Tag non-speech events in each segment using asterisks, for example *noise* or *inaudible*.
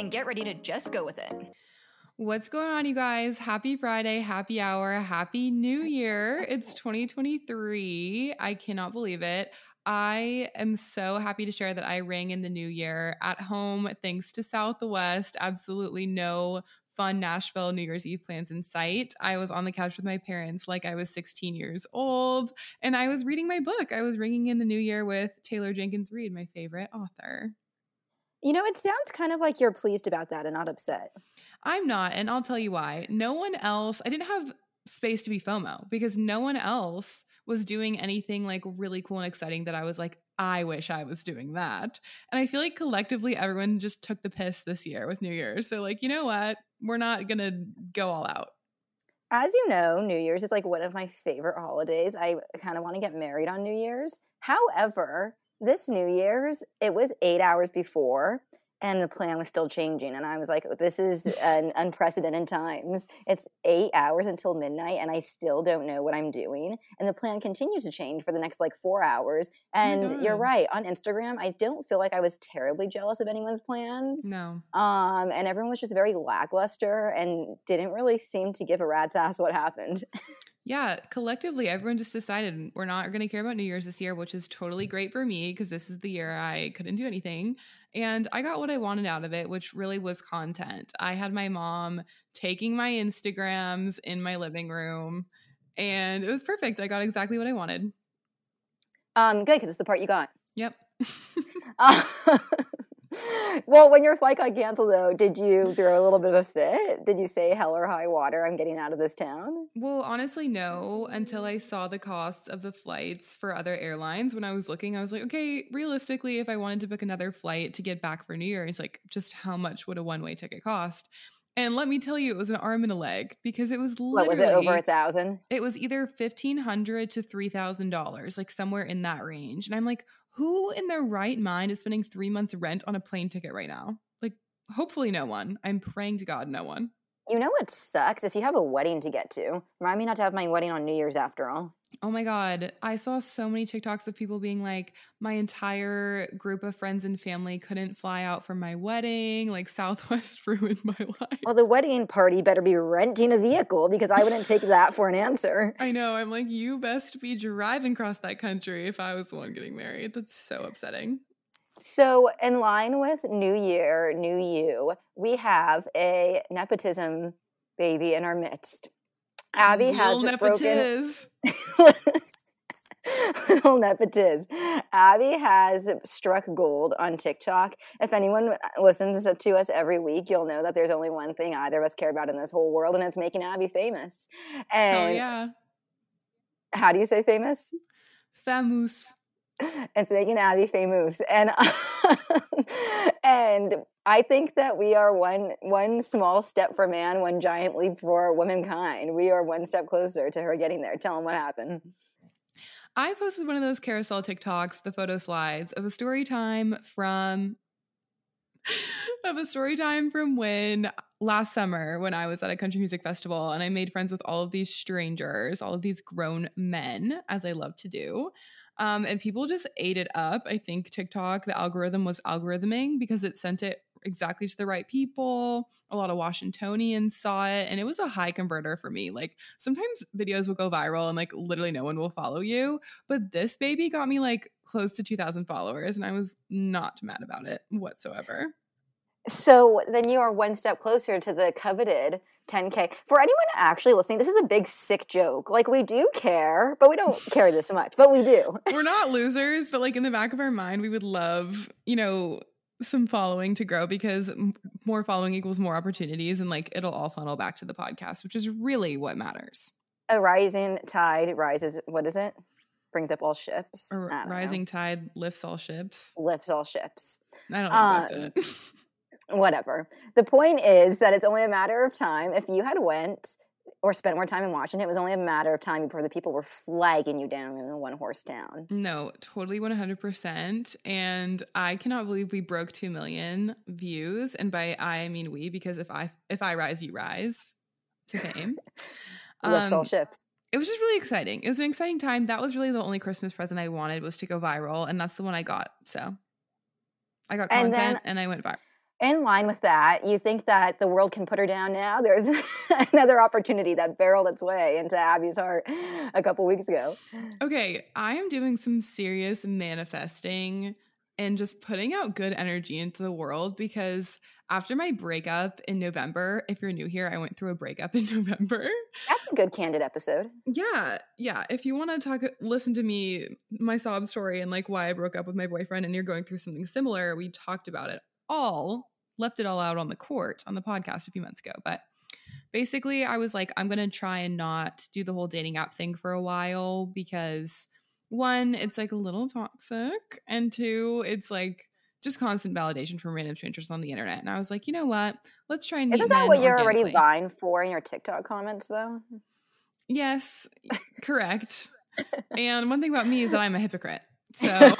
and get ready to just go with it. What's going on, you guys? Happy Friday, happy hour, happy new year. It's 2023. I cannot believe it. I am so happy to share that I rang in the new year at home thanks to Southwest. Absolutely no fun Nashville New Year's Eve plans in sight. I was on the couch with my parents like I was 16 years old, and I was reading my book. I was ringing in the new year with Taylor Jenkins Reid, my favorite author. You know, it sounds kind of like you're pleased about that and not upset. I'm not, and I'll tell you why. No one else, I didn't have space to be FOMO because no one else was doing anything like really cool and exciting that I was like, I wish I was doing that. And I feel like collectively everyone just took the piss this year with New Year's. So, like, you know what? We're not going to go all out. As you know, New Year's is like one of my favorite holidays. I kind of want to get married on New Year's. However, this New Year's, it was eight hours before, and the plan was still changing. And I was like, this is *laughs* an unprecedented times. It's eight hours until midnight, and I still don't know what I'm doing. And the plan continues to change for the next like four hours. And oh you're right. On Instagram, I don't feel like I was terribly jealous of anyone's plans. No. Um, and everyone was just very lackluster and didn't really seem to give a rat's ass what happened. *laughs* Yeah, collectively, everyone just decided we're not going to care about New Year's this year, which is totally great for me because this is the year I couldn't do anything. And I got what I wanted out of it, which really was content. I had my mom taking my Instagrams in my living room, and it was perfect. I got exactly what I wanted. Um, good because it's the part you got. Yep. uh, *laughs* *laughs* well, when your flight got canceled, though, did you throw a little bit of a fit? Did you say hell or high water? I'm getting out of this town. Well, honestly, no. Until I saw the costs of the flights for other airlines, when I was looking, I was like, okay, realistically, if I wanted to book another flight to get back for New Year's, like, just how much would a one way ticket cost? And let me tell you, it was an arm and a leg because it was literally. What was it over a thousand? It was either fifteen hundred to three thousand dollars, like somewhere in that range. And I'm like, who in their right mind is spending three months rent on a plane ticket right now? Like, hopefully, no one. I'm praying to God, no one. You know what sucks? If you have a wedding to get to, remind me not to have my wedding on New Year's after all. Oh my God. I saw so many TikToks of people being like, my entire group of friends and family couldn't fly out for my wedding. Like, Southwest *laughs* ruined my life. Well, the wedding party better be renting a vehicle because I wouldn't take that for an answer. I know. I'm like, you best be driving across that country if I was the one getting married. That's so upsetting. So, in line with New Year, New You, we have a nepotism baby in our midst. Abby has nepotiz. broken. *laughs* Little nepotiz. Abby has struck gold on TikTok. If anyone uh, listens to us every week, you'll know that there's only one thing either of us care about in this whole world, and it's making Abby famous. And oh yeah. How do you say famous? Famous. It's making Abby famous, and *laughs* and I think that we are one one small step for man, one giant leap for womankind. We are one step closer to her getting there. Tell them what happened. I posted one of those carousel TikToks, the photo slides of a story time from *laughs* of a story time from when last summer when I was at a country music festival and I made friends with all of these strangers, all of these grown men, as I love to do. Um, and people just ate it up. I think TikTok, the algorithm was algorithming because it sent it exactly to the right people. A lot of Washingtonians saw it, and it was a high converter for me. Like sometimes videos will go viral and like literally no one will follow you. But this baby got me like close to 2,000 followers, and I was not mad about it whatsoever. So then you are one step closer to the coveted 10K. For anyone actually listening, this is a big sick joke. Like, we do care, but we don't care this *laughs* much, but we do. We're not *laughs* losers, but like in the back of our mind, we would love, you know, some following to grow because more following equals more opportunities and like it'll all funnel back to the podcast, which is really what matters. A rising tide rises, what is it? Brings up all ships. A rising know. tide lifts all ships. Lifts all ships. I don't know um, *laughs* whatever. The point is that it's only a matter of time. If you had went or spent more time in Washington, it was only a matter of time before the people were flagging you down in a one horse town. No, totally 100%. And I cannot believe we broke 2 million views. And by I, I mean we, because if I if I rise, you rise to fame. *laughs* Lifts all Um, ships. it was just really exciting. It was an exciting time. That was really the only Christmas present I wanted was to go viral, and that's the one I got. So I got And content then- and I went viral. In line with that, you think that the world can put her down now? *laughs* There's another opportunity that barreled its way into Abby's heart a couple weeks ago. Okay, I am doing some serious manifesting and just putting out good energy into the world because after my breakup in November, if you're new here, I went through a breakup *laughs* in November. That's a good candid episode. Yeah, yeah. If you want to talk, listen to me, my sob story, and like why I broke up with my boyfriend, and you're going through something similar, we talked about it all, left it all out on the court on the podcast a few months ago. But basically, I was like, I'm going to try and not do the whole dating app thing for a while because one, it's like a little toxic, and two, it's like just constant validation from random strangers on the internet. And I was like, you know what? Let's try and Isn't that what you're already vying for in your TikTok comments, though? Yes, correct. *laughs* and one thing about me is that I'm a hypocrite. So *laughs*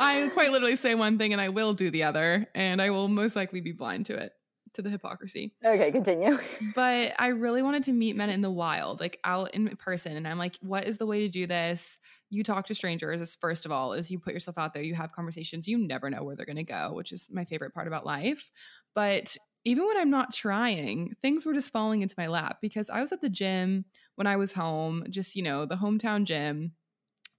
I quite literally say one thing and I will do the other, and I will most likely be blind to it, to the hypocrisy. Okay, continue. *laughs* But I really wanted to meet men in the wild, like out in person. And I'm like, what is the way to do this? You talk to strangers, first of all, is you put yourself out there, you have conversations, you never know where they're going to go, which is my favorite part about life. But even when I'm not trying, things were just falling into my lap because I was at the gym when I was home, just, you know, the hometown gym.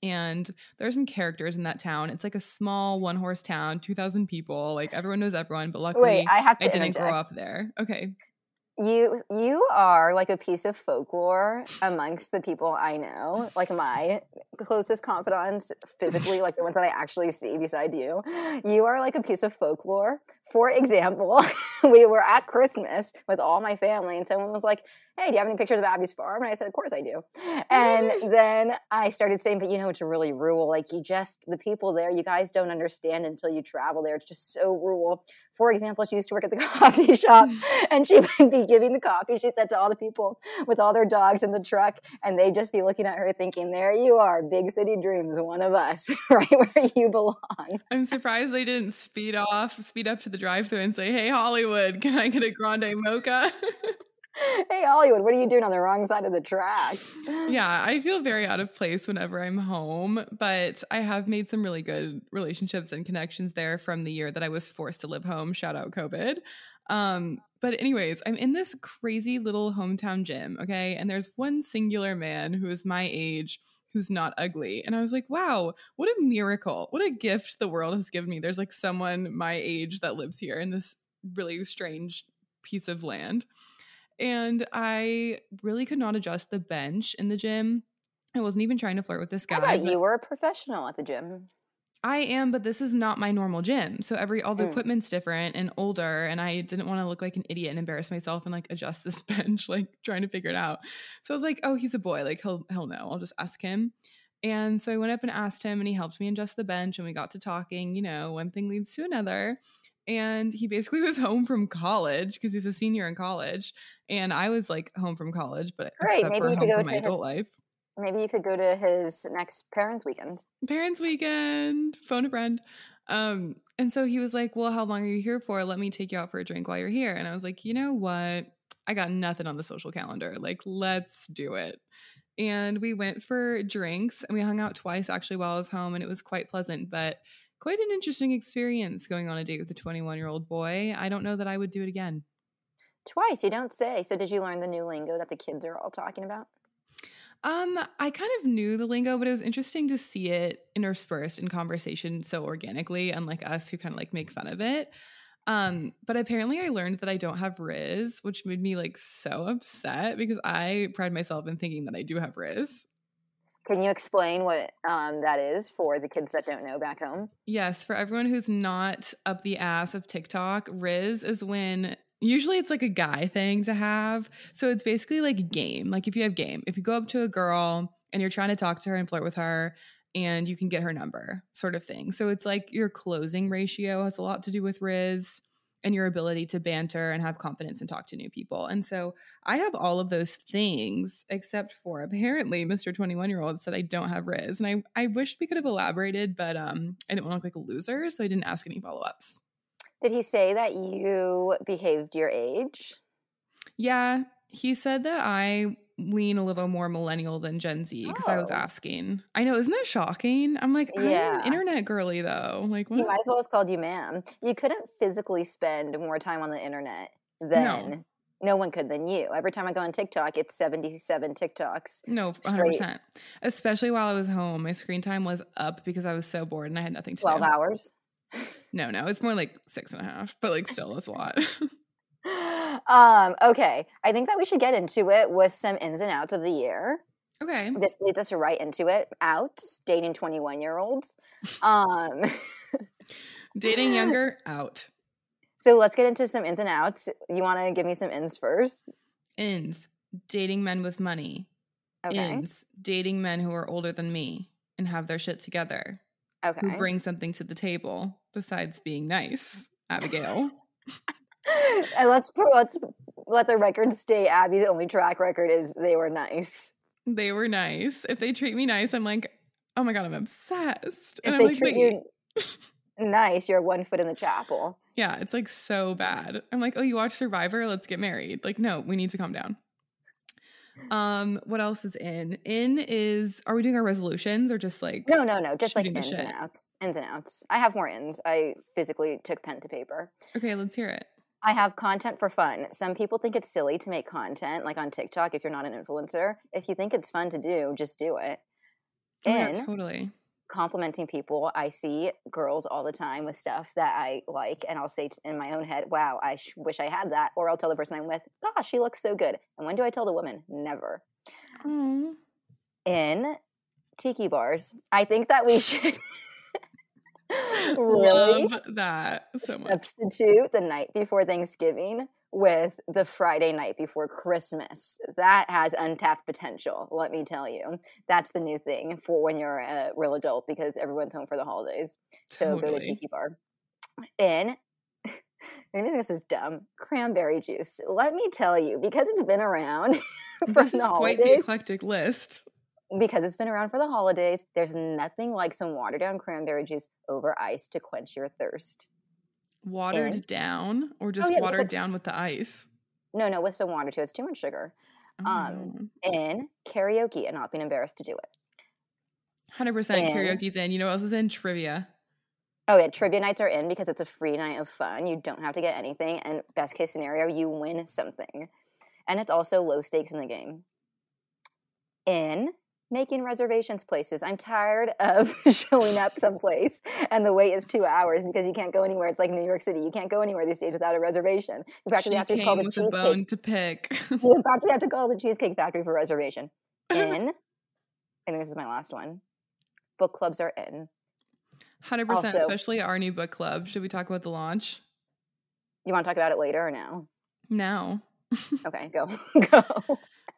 And there are some characters in that town. It's like a small one horse town, 2,000 people. Like everyone knows everyone. But luckily, Wait, I have to I didn't grow up there. Okay. You you are like a piece of folklore amongst the people I know, like my closest confidants, physically, like the ones that I actually see beside you. You are like a piece of folklore. For example, *laughs* we were at Christmas with all my family, and someone was like, "Hey, do you have any pictures of Abby's farm?" And I said, "Of course I do." And *laughs* then I started saying, "But you know, it's really rural. Like you just the people there, you guys don't understand until you travel there. It's just so rural." For example, she used to work at the *laughs* coffee shop *laughs* and she would be giving the coffee, she said, to all the people with all their dogs in the truck, and they'd just be looking at her thinking, There you are, big city dreams, one of us, right where you belong. I'm surprised they didn't speed off, speed up to the drive-through and say, "Hey Hollywood, can I get a grande mocha?" *laughs* hey, Hollywood, what are you doing on the wrong side of the track? *laughs* yeah, I feel very out of place whenever I'm home, but I have made some really good relationships and connections there from the year that I was forced to live home. Shout out COVID. Um, but anyways, I'm in this crazy little hometown gym, okay? And there's one singular man who is my age who's not ugly. And I was like, wow, what a miracle. What a gift the world has given me. There's like someone my age that lives here in this really strange piece of land. And I really could not adjust the bench in the gym. I wasn't even trying to flirt with this guy. You were a professional at the gym. I am, but this is not my normal gym. So every all the Mm. equipment's different and older, and I didn't want to look like an idiot and embarrass myself and like adjust this *laughs* bench, like trying to figure it out. So I was like, oh, he's a boy. Like he'll he'll know. I'll just ask him. And so I went up and asked him, and he helped me adjust the bench, and we got to talking. You know, one thing leads to another. And he basically *laughs* was home from college because he's a senior in college, and I was like home from college, but except maybe for you could home go from my to adult life. Maybe you could go to his next parents' weekend. parents weekend phone a friend. Um and so he was like well how long are you here for? Let me take you out for a drink while you're here. And i was like you know what? I got nothing on the social calendar. Like let's do it. And we went for drinks and we hung out twice actually while i was home and it was quite pleasant but quite an interesting experience going on a date with a 21 year old boy i don't know that i would do it again Twice, you don't say. So, did you learn the new lingo that the kids are all talking about? Um, I kind of knew the lingo, but it was interesting to see it interspersed in conversation so organically, unlike us who kind of like make fun of it. Um, but apparently I learned that I don't have Riz, which made me like so upset because I pride myself in thinking that I do have Riz. Can you explain what um, that is for the kids that don't know back home? Yes, for everyone who's not up the ass of TikTok, Riz is when usually it's like a guy thing to have. So it's basically like a game. Like if you have game, if you go up to a girl and you're trying to talk to her and flirt with her and you can get her number, sort of thing. So it's like your closing ratio has a lot to do with Riz and your ability to banter and have confidence and talk to new people. And so I have all of those things, except for apparently Mr. 21 year old said I don't have Riz. And I, I wish we could have elaborated, but um, I didn't want to look like a loser. So I didn't ask any follow ups. Did he say that you behaved your age? Yeah. He said that I lean a little more millennial than Gen Z because I was Oh. asking. I know, isn't that shocking? I'm like, I'm Yeah. an internet girly though. Like, what? might as well have called you ma'am. You couldn't physically spend more time on the internet than no, one could than you. Every time I go on TikTok, it's 77 TikToks. No, 100%. Especially while I was home. My screen time was up because I was so bored and I had nothing to 12 do. hours. No, no, it's more like six and a half, but like still, that's a lot. *laughs* *laughs* um, okay. I think that we should get into it with some ins and outs of the year. okay. This leads us right into it. Outs, dating 21 year olds. Um, *laughs* Dating younger, out. so let's get into some ins and outs. You want to give me some ins first? Ins, dating men with money. Okay. Ins, dating men who are older than me and have their shit together, Okay. who bring something to the table besides being nice. Abigail. *laughs* *laughs* and let's let's let the record state Abby's only track record is they were nice. They were nice. If they treat me nice, I'm like, oh my God, I'm obsessed. If And they I'm like, treat wait. you *laughs* nice, you're one foot in the chapel. Yeah, it's like so bad. I'm like, oh, you watch Survivor? Let's get married. Like, no, we need to calm down. Um, what else is in? In is are we doing our resolutions or just like No, no, no, just like ins and outs. Ins and outs. I have more ins. I physically took pen to paper. okay, let's hear it. I have content for fun. Some people think it's silly to make content, like on TikTok, if you're not an influencer. If you think it's fun to do, just do it. Oh And God, totally. complimenting people. I see girls all the time with stuff that I like, and I'll say t- in my own head, "Wow, I sh- wish I had that." Or I'll tell the person I'm with, "Gosh, she looks so good." And when do I tell the woman? Never. Oh, In tiki bars, I think that we *laughs* should *laughs* really love that so much. substitute the night before Thanksgiving with the Friday night before Christmas. That has untapped potential, let me tell you. That's the new thing for when you're a real adult because everyone's home for the holidays. So go to Tiki Bar. And *laughs* I think this is dumb. Cranberry juice. Let me tell you, because it's been around *laughs* for This the is quite the eclectic list. Because it's been around for the holidays, there's nothing like some watered down cranberry juice over ice to quench your thirst. Watered And- down or just Oh, yeah, watered down with the ice? No, no, with some water too. It's too much sugar. Oh, Um, In karaoke and not being embarrassed to do it. 100% and- karaoke's in. You know what else is in? Trivia. Oh yeah, trivia nights are in because it's a free night of fun. You don't have to get anything, and best case scenario, you win something. And it's also low stakes in the game. In making reservations places. I'm tired of *laughs* showing up someplace and the wait is two hours because you can't go anywhere. It's like New York City. You can't go anywhere these days without a reservation. You practically She have to call the cheesecake. bone to pick. You *laughs* practically have to call the Cheesecake Factory for reservation. In, I think this is my last one. Book clubs are in. 100%, Also- especially our new book club. Should we talk about the launch? You want to talk about it later or now? Now. *laughs* Okay, go. go.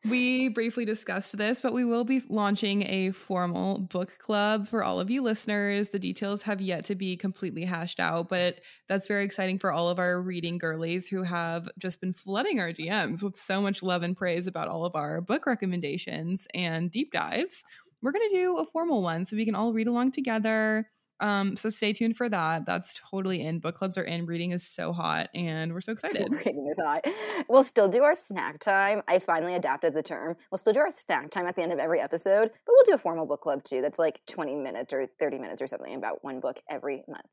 We briefly discussed this, but we will be launching a formal book club for all of you listeners. The details have yet to be completely hashed out, but that's very exciting for all of our reading girlies who have just been flooding our DMs with so much love and praise about all of our book recommendations and deep dives. We're going to do a formal one so we can all read along together. Um, so stay tuned for that. That's totally in. Book clubs are in. Reading is so hot, and we're so *laughs* excited. Reading is hot. We'll still do our snack time. I finally adapted the term. We'll still do our snack time at the end of every episode, but we'll do a formal book club too. That's like 20 minutes or 30 minutes or something about one book every month.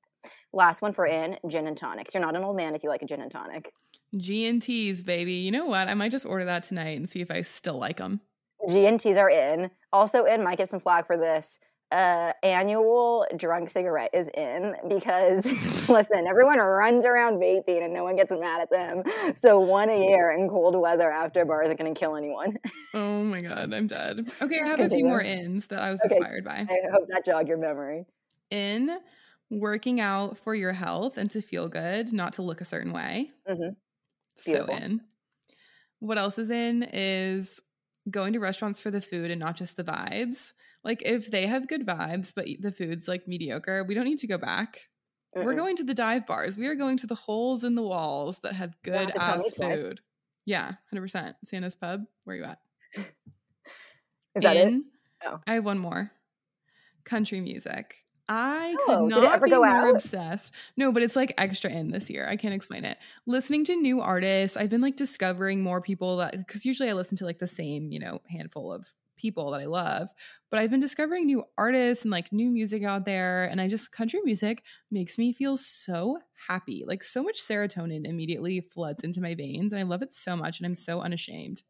Last one for in gin and tonics. You're not an old man if you like a gin and tonic. G and T's, baby. You know what? I might just order that tonight and see if I still like them. G and T's are in. Also in, might get some flag for this. Uh, annual drunk cigarette is in because *laughs* listen, everyone runs around vaping and no one gets mad at them. So one a year in cold weather after bar isn't going to kill anyone. Oh my god, I'm dead. Okay, I have a few more ins that I was Okay. inspired by. I hope that jogged your memory. In working out for your health and to feel good, not to look a certain way. Mhm. So in. What else is in is going to restaurants for the food and not just the vibes. Like if they have good vibes, but the food's like mediocre, we don't need to go back. We're going to the dive bars. We are going to the holes in the walls that have good ass food. Yeah, hundred percent. Santa's Pub. Where you at? *laughs* Is that it? In- Oh. I have one more. Country music. I Oh, could it not be go more out? obsessed. No, but it's like extra in this year. I can't explain it. Listening to new artists, I've been like discovering more people that because usually I listen to like the same, you know, handful of people that I love. But I've been discovering new artists and like new music out there. And I just country music makes me feel so happy. Like so much serotonin immediately floods into my veins. And I love it so much. And I'm so unashamed.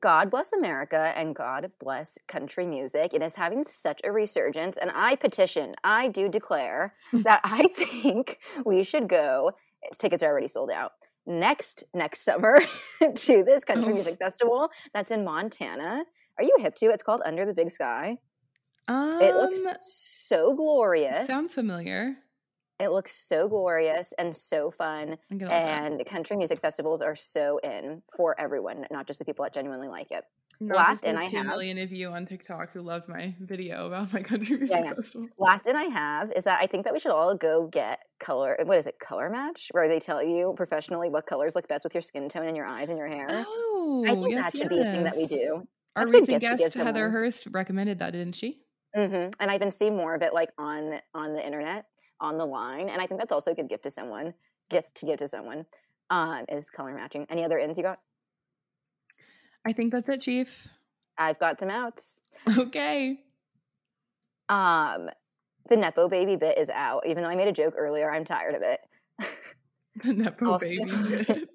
God bless America and God bless country music. It is having such a resurgence. And I petition, I do declare *laughs* that I think we should go. Tickets are already sold out. Next next summer *laughs* to this oh. country Oh. music festival that's in Montana. Are you hip to? It's called Under the Big Sky. Um, It looks so glorious. sounds familiar. it looks so glorious and so fun. I'm gonna look it up. And country music festivals are so in for everyone, not just the people that genuinely like it. Not last in I have- million of you on TikTok who loved my video about my *laughs* country music Yeah, yeah. festival. Last in I have is that I think that we should all go get color. What is it? Color match, where they tell you professionally what colors look best with your skin tone and your eyes and your hair. Oh, I think yes, that should be a thing that we do. Our That's recent guest Heather. Hurst recommended that, didn't she? hmm And I've been seeing more of it like on on the internet, on the line, and I think that's also a good gift to someone. Gift to give to someone um, is color matching. Any other ins you got? I think that's it, Chief. I've got some outs. Okay. Um, the nepo baby bit is out. Even though I made a joke earlier, I'm tired of it. The Nepo *laughs* Also- baby. bit.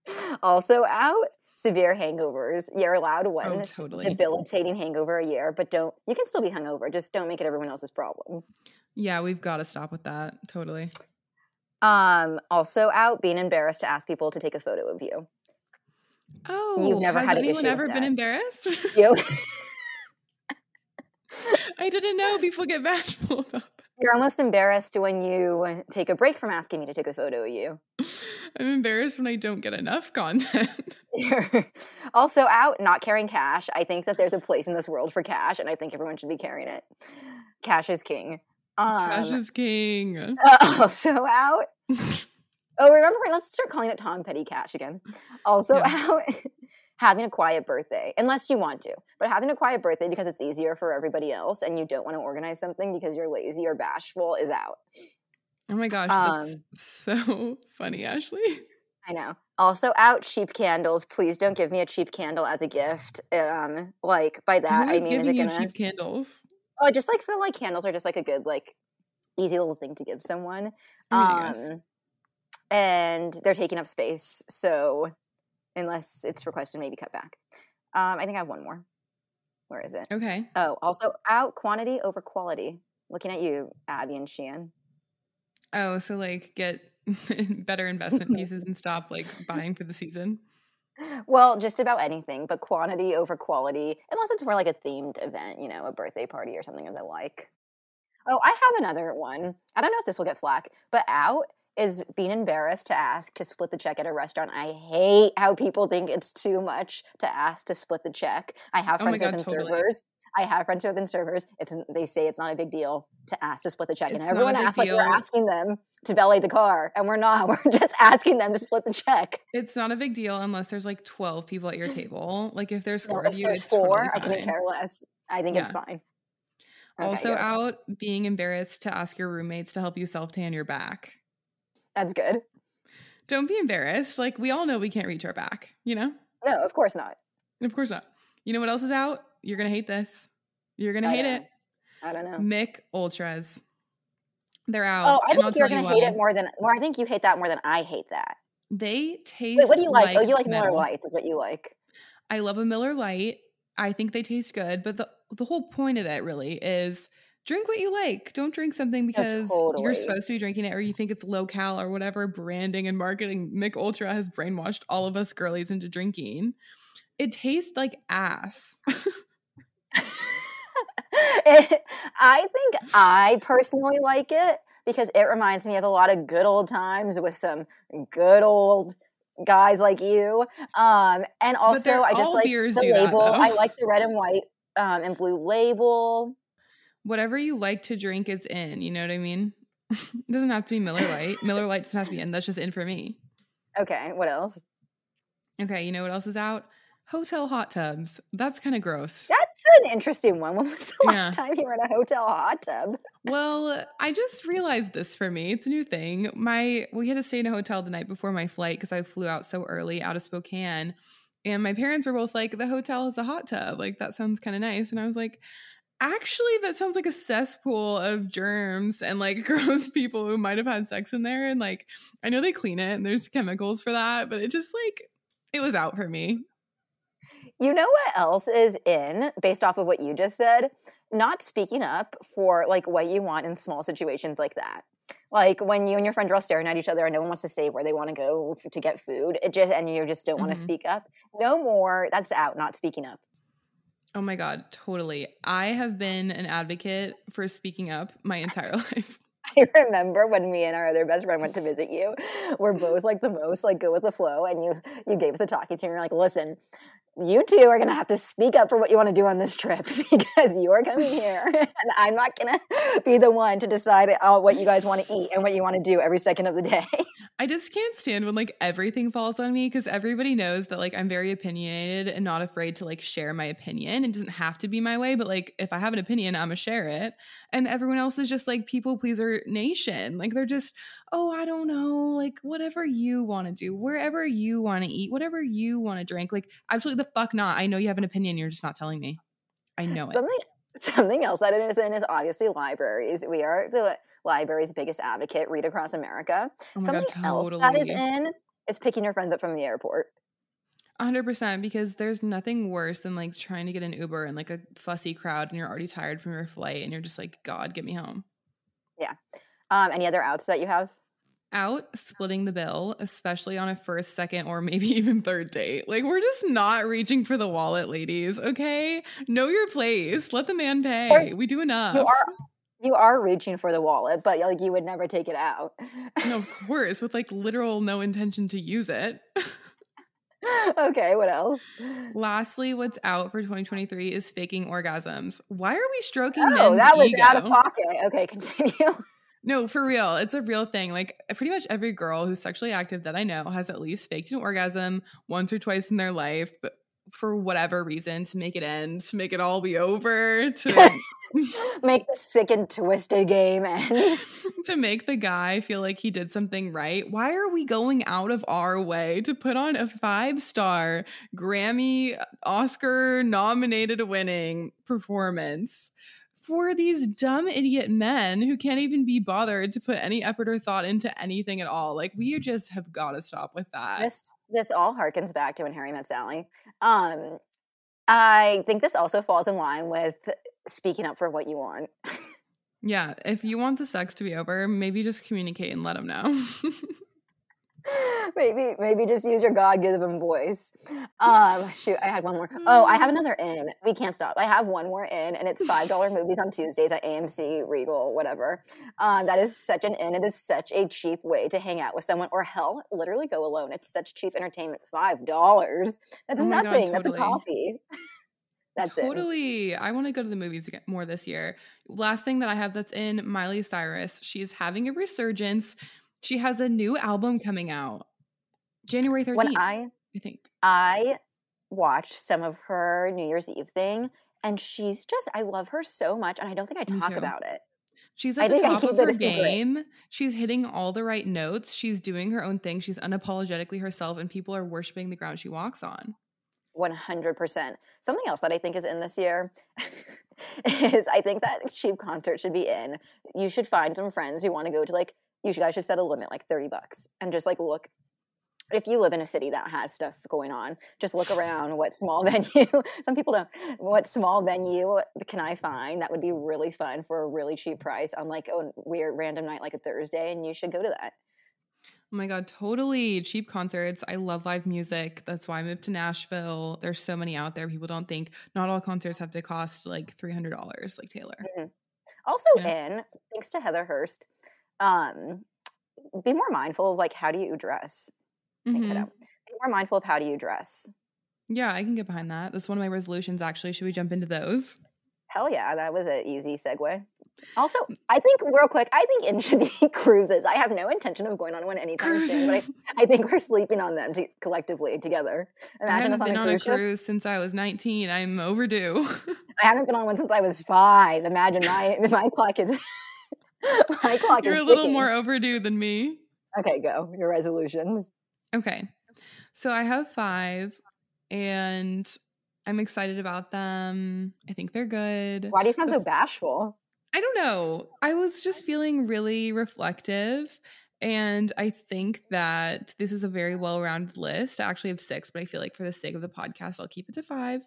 *laughs* also out severe hangovers. You're allowed one Oh, totally. debilitating hangover a year, but don't you can still be hungover. Just don't make it everyone else's problem. yeah, we've got to stop with that. Totally. Um, also out being embarrassed to ask people to take a photo of you. Oh, You've never has had an anyone ever been embarrassed? You *laughs* *laughs* I didn't know people get bashful about that. you're almost embarrassed when you take a break from asking me to take a photo of you. I'm embarrassed when I don't get enough content. *laughs* You're also out not carrying cash. I think that there's a place in this world for cash, and I think everyone should be carrying it. Cash is king. Um, Cash is king. uh, *laughs* also out. *laughs* Oh, remember? Let's start calling it Tom Petty Cash again. Also Yeah. out having a quiet birthday, unless you want to, but having a quiet birthday because it's easier for everybody else, and you don't want to organize something because you're lazy or bashful is out. Oh my gosh, that's Um, so *laughs* funny, Ashley. I know. Also out cheap candles. Please don't give me a cheap candle as a gift. Um, like by that Who I mean, is it gonna? cheap candles? Oh, I just like feel like candles are just like a good like easy little thing to give someone. Um, and they're taking up space, so unless it's requested, maybe cut back. Um, I think I have one more. Where is it? Okay. Oh, also out quantity over quality. Looking at you, Abby and Shein. Oh, so like get *laughs* better investment *laughs* pieces and stop like buying for the season. Well, just about anything, but quantity over quality, unless it's for like a themed event, you know, a birthday party or something of the like. Oh, I have another one. I don't know if this will get flack, but out is being embarrassed to ask to split the check at a restaurant. I hate how people think it's too much to ask to split the check. I have Oh friends who have been totally. servers. I have friends who have been servers. It's they say it's not a big deal to ask to split the check, It's and everyone big asks like we're asking them to valet the car, and we're not. *laughs* We're just asking them to split the check. It's not a big deal unless there's like 12 people at your *laughs* table. Like if there's four Well, of you, there's it's four, totally I couldn't care less. I think it's fine. Okay, Also you're- out being embarrassed to ask your roommates to help you self tan your back. That's good. Don't be embarrassed. Like we all know we can't reach our back, you know? No, of course not. Of course not. You know what else is out? You're gonna hate this. You're gonna I hate know. it. I don't know. Mich Ultras. They're out. Oh, I think you're gonna hate it more than. Well, I think you hate that more than I hate that. They taste. Wait, what do you like? oh, you like Miller metal. Lights, is what you like. I love a Miller Lite. I think they taste good, but the the whole point of it really is drink what you like. Don't drink something because totally. you're supposed to be drinking it or you think it's low cal or whatever branding and marketing Mich Ultra has brainwashed all of us girlies into drinking. It tastes like ass. *laughs* It- I think I personally like it because it reminds me of a lot of good old times with some good old guys like you. Um, and also, I just like the do that, label. I like the red and white um, and blue label. Whatever you like to drink is in. You know what I mean? *laughs* it doesn't have to be Miller Lite. *laughs* Miller Lite doesn't have to be in. That's just in for me. Okay, what else? Okay, you know what else is out? Hotel hot tubs. That's kind of gross. That's an interesting one. *laughs* When was the last Yeah. time you were in a hotel hot tub? Well, I just realized this for me. It's a new thing. My we had to stay in a hotel the night before my flight because I flew out so early out of Spokane. And my parents were both like, the hotel has a hot tub. Like that sounds kind of nice. And I was like, actually, that sounds like a cesspool of germs and like *laughs* gross people who might have had sex in there. And like I know they clean it and there's chemicals for that, but it just like it was out for me. You know what else is in, based off of what you just said? Not speaking up for like what you want in small situations like that. Like when you and your friend are all staring at each other and no one wants to say where they want to go to get food, it just and you just don't want to mm-hmm. speak up. No more. That's out. Not speaking up. Oh my God, totally. I have been an advocate for speaking up my entire *laughs* life. I remember when me and our other best friend went to visit you. We're both like the most like go with the flow, and you you gave us a talking to. And you're like, listen, you two are gonna have to speak up for what you want to do on this trip *laughs* because you are coming here, *laughs* and I'm not gonna be the one to decide uh, what you guys want to eat and what you want to do every second of the day. I just can't stand when like everything falls on me because everybody knows that like I'm very opinionated and not afraid to like share my opinion. It doesn't have to be my way, but like if I have an opinion, I'm gonna share it. And everyone else is just like people pleaser nation. Like they're just, oh, I don't know, like whatever you want to do, wherever you want to eat, whatever you want to drink. Like absolutely the fuck not. I know you have an opinion, you're just not telling me. I know it. Something something else that it is in is obviously libraries. We are the library's biggest advocate. Read across America. Oh Something god, else that is in is picking your friends up from the airport. 100% because there's nothing worse than like trying to get an Uber in like a fussy crowd and you're already tired from your flight and you're just like, God, get me home. Yeah. Um, any other outs that you have? Out splitting the bill, especially on a first, second, or maybe *laughs* even third date. Like, we're just not reaching for the wallet, ladies, okay? Know your place. Let the man pay. We do enough. You are you are reaching for the wallet, but like you would never take it out. No, of *laughs* course, with like literal no intention to use it. *laughs* okay, what else? Lastly, what's out for 2023 is faking orgasms. Why are we stroking Oh, men's that was ego? out of pocket. Okay, *laughs* continue. No, for real. It's a real thing. Like pretty much every girl who's sexually active that I know has at least faked an orgasm once or twice in their life for whatever reason to make it end, to make it all be over, *laughs* to *laughs* Make the sick and twisted game end. *laughs* to make the guy feel like he did something right. Why are we going out of our way to put on a five-star Grammy uh, Oscar nominated winning performance? For these dumb idiot men who can't even be bothered to put any effort or thought into anything at all. Like, we just have got to stop with that. this this all harkens back to when Harry met Sally. Um, I think this also falls in line with speaking up for what you want. yeah. If you want the sex to be over, maybe just communicate and let them know. *laughs* *laughs* maybe maybe just use your god-given voice. Um *laughs* shoot i had one more. Oh i have another in we can't stop. I have one more in and it's five dollar *laughs* movies on tuesdays at amc regal whatever. Um that is such an in it is such a cheap way to hang out with someone or hell literally go alone. It's such cheap entertainment. Five dollars? That's Oh my God, nothing. That's a coffee. That's it. Totally. I want to go to the movies again more this year. Last thing that I have that's in Miley Cyrus. She's having a resurgence. She has a new album coming out January 13th, when I, i think. I watched some of her New Year's Eve thing, and she's just, I love her so much, and I don't think I talk about it. She's I at the top of her a secret. game. She's hitting all the right notes. She's doing her own thing. She's unapologetically herself, and people are worshiping the ground she walks on. 100%. Something else that I think is in this year *laughs* is I think that cheap concert should be in. You should find some friends who want to go to like, you guys should set a limit, like 30 bucks, and just like look. If you live in a city that has stuff going on, just look around what small *laughs* venue, some people don't, what small venue can I find that would be really fun for a really cheap price on like a weird random night like a Thursday, and you should go to that. Oh my God, totally. Cheap concerts. I love live music. That's why I moved to Nashville. There's so many out there. People don't think not all concerts have to cost like $300 like Taylor. Mm-hmm. Also, Yeah. in thanks to Heather Hurst, um, be more mindful of like how do you dress. Mhm. Be more mindful of how do you dress. Yeah, I can get behind that. That's one of my resolutions actually. Should we jump into those? Hell yeah, that was an easy segue. Also, I think real quick, I think in should *laughs* be cruises. I have no intention of going on one anytime soon, but I, I think we're sleeping on them to, collectively together. I haven't us on been a on a cruise since I was 19. I'm overdue. *laughs* I haven't been on one since I was five. Imagine my my clock is *laughs* *laughs* my clock You're a little ticking. more overdue than me. Okay, go your resolutions. Okay. So I have five and I'm excited about them. I think they're good. Why do you sound so bashful? I don't know. I was just feeling really reflective. And I think that this is a very well rounded list. I actually have six, but I feel like for the sake of the podcast, I'll keep it to five.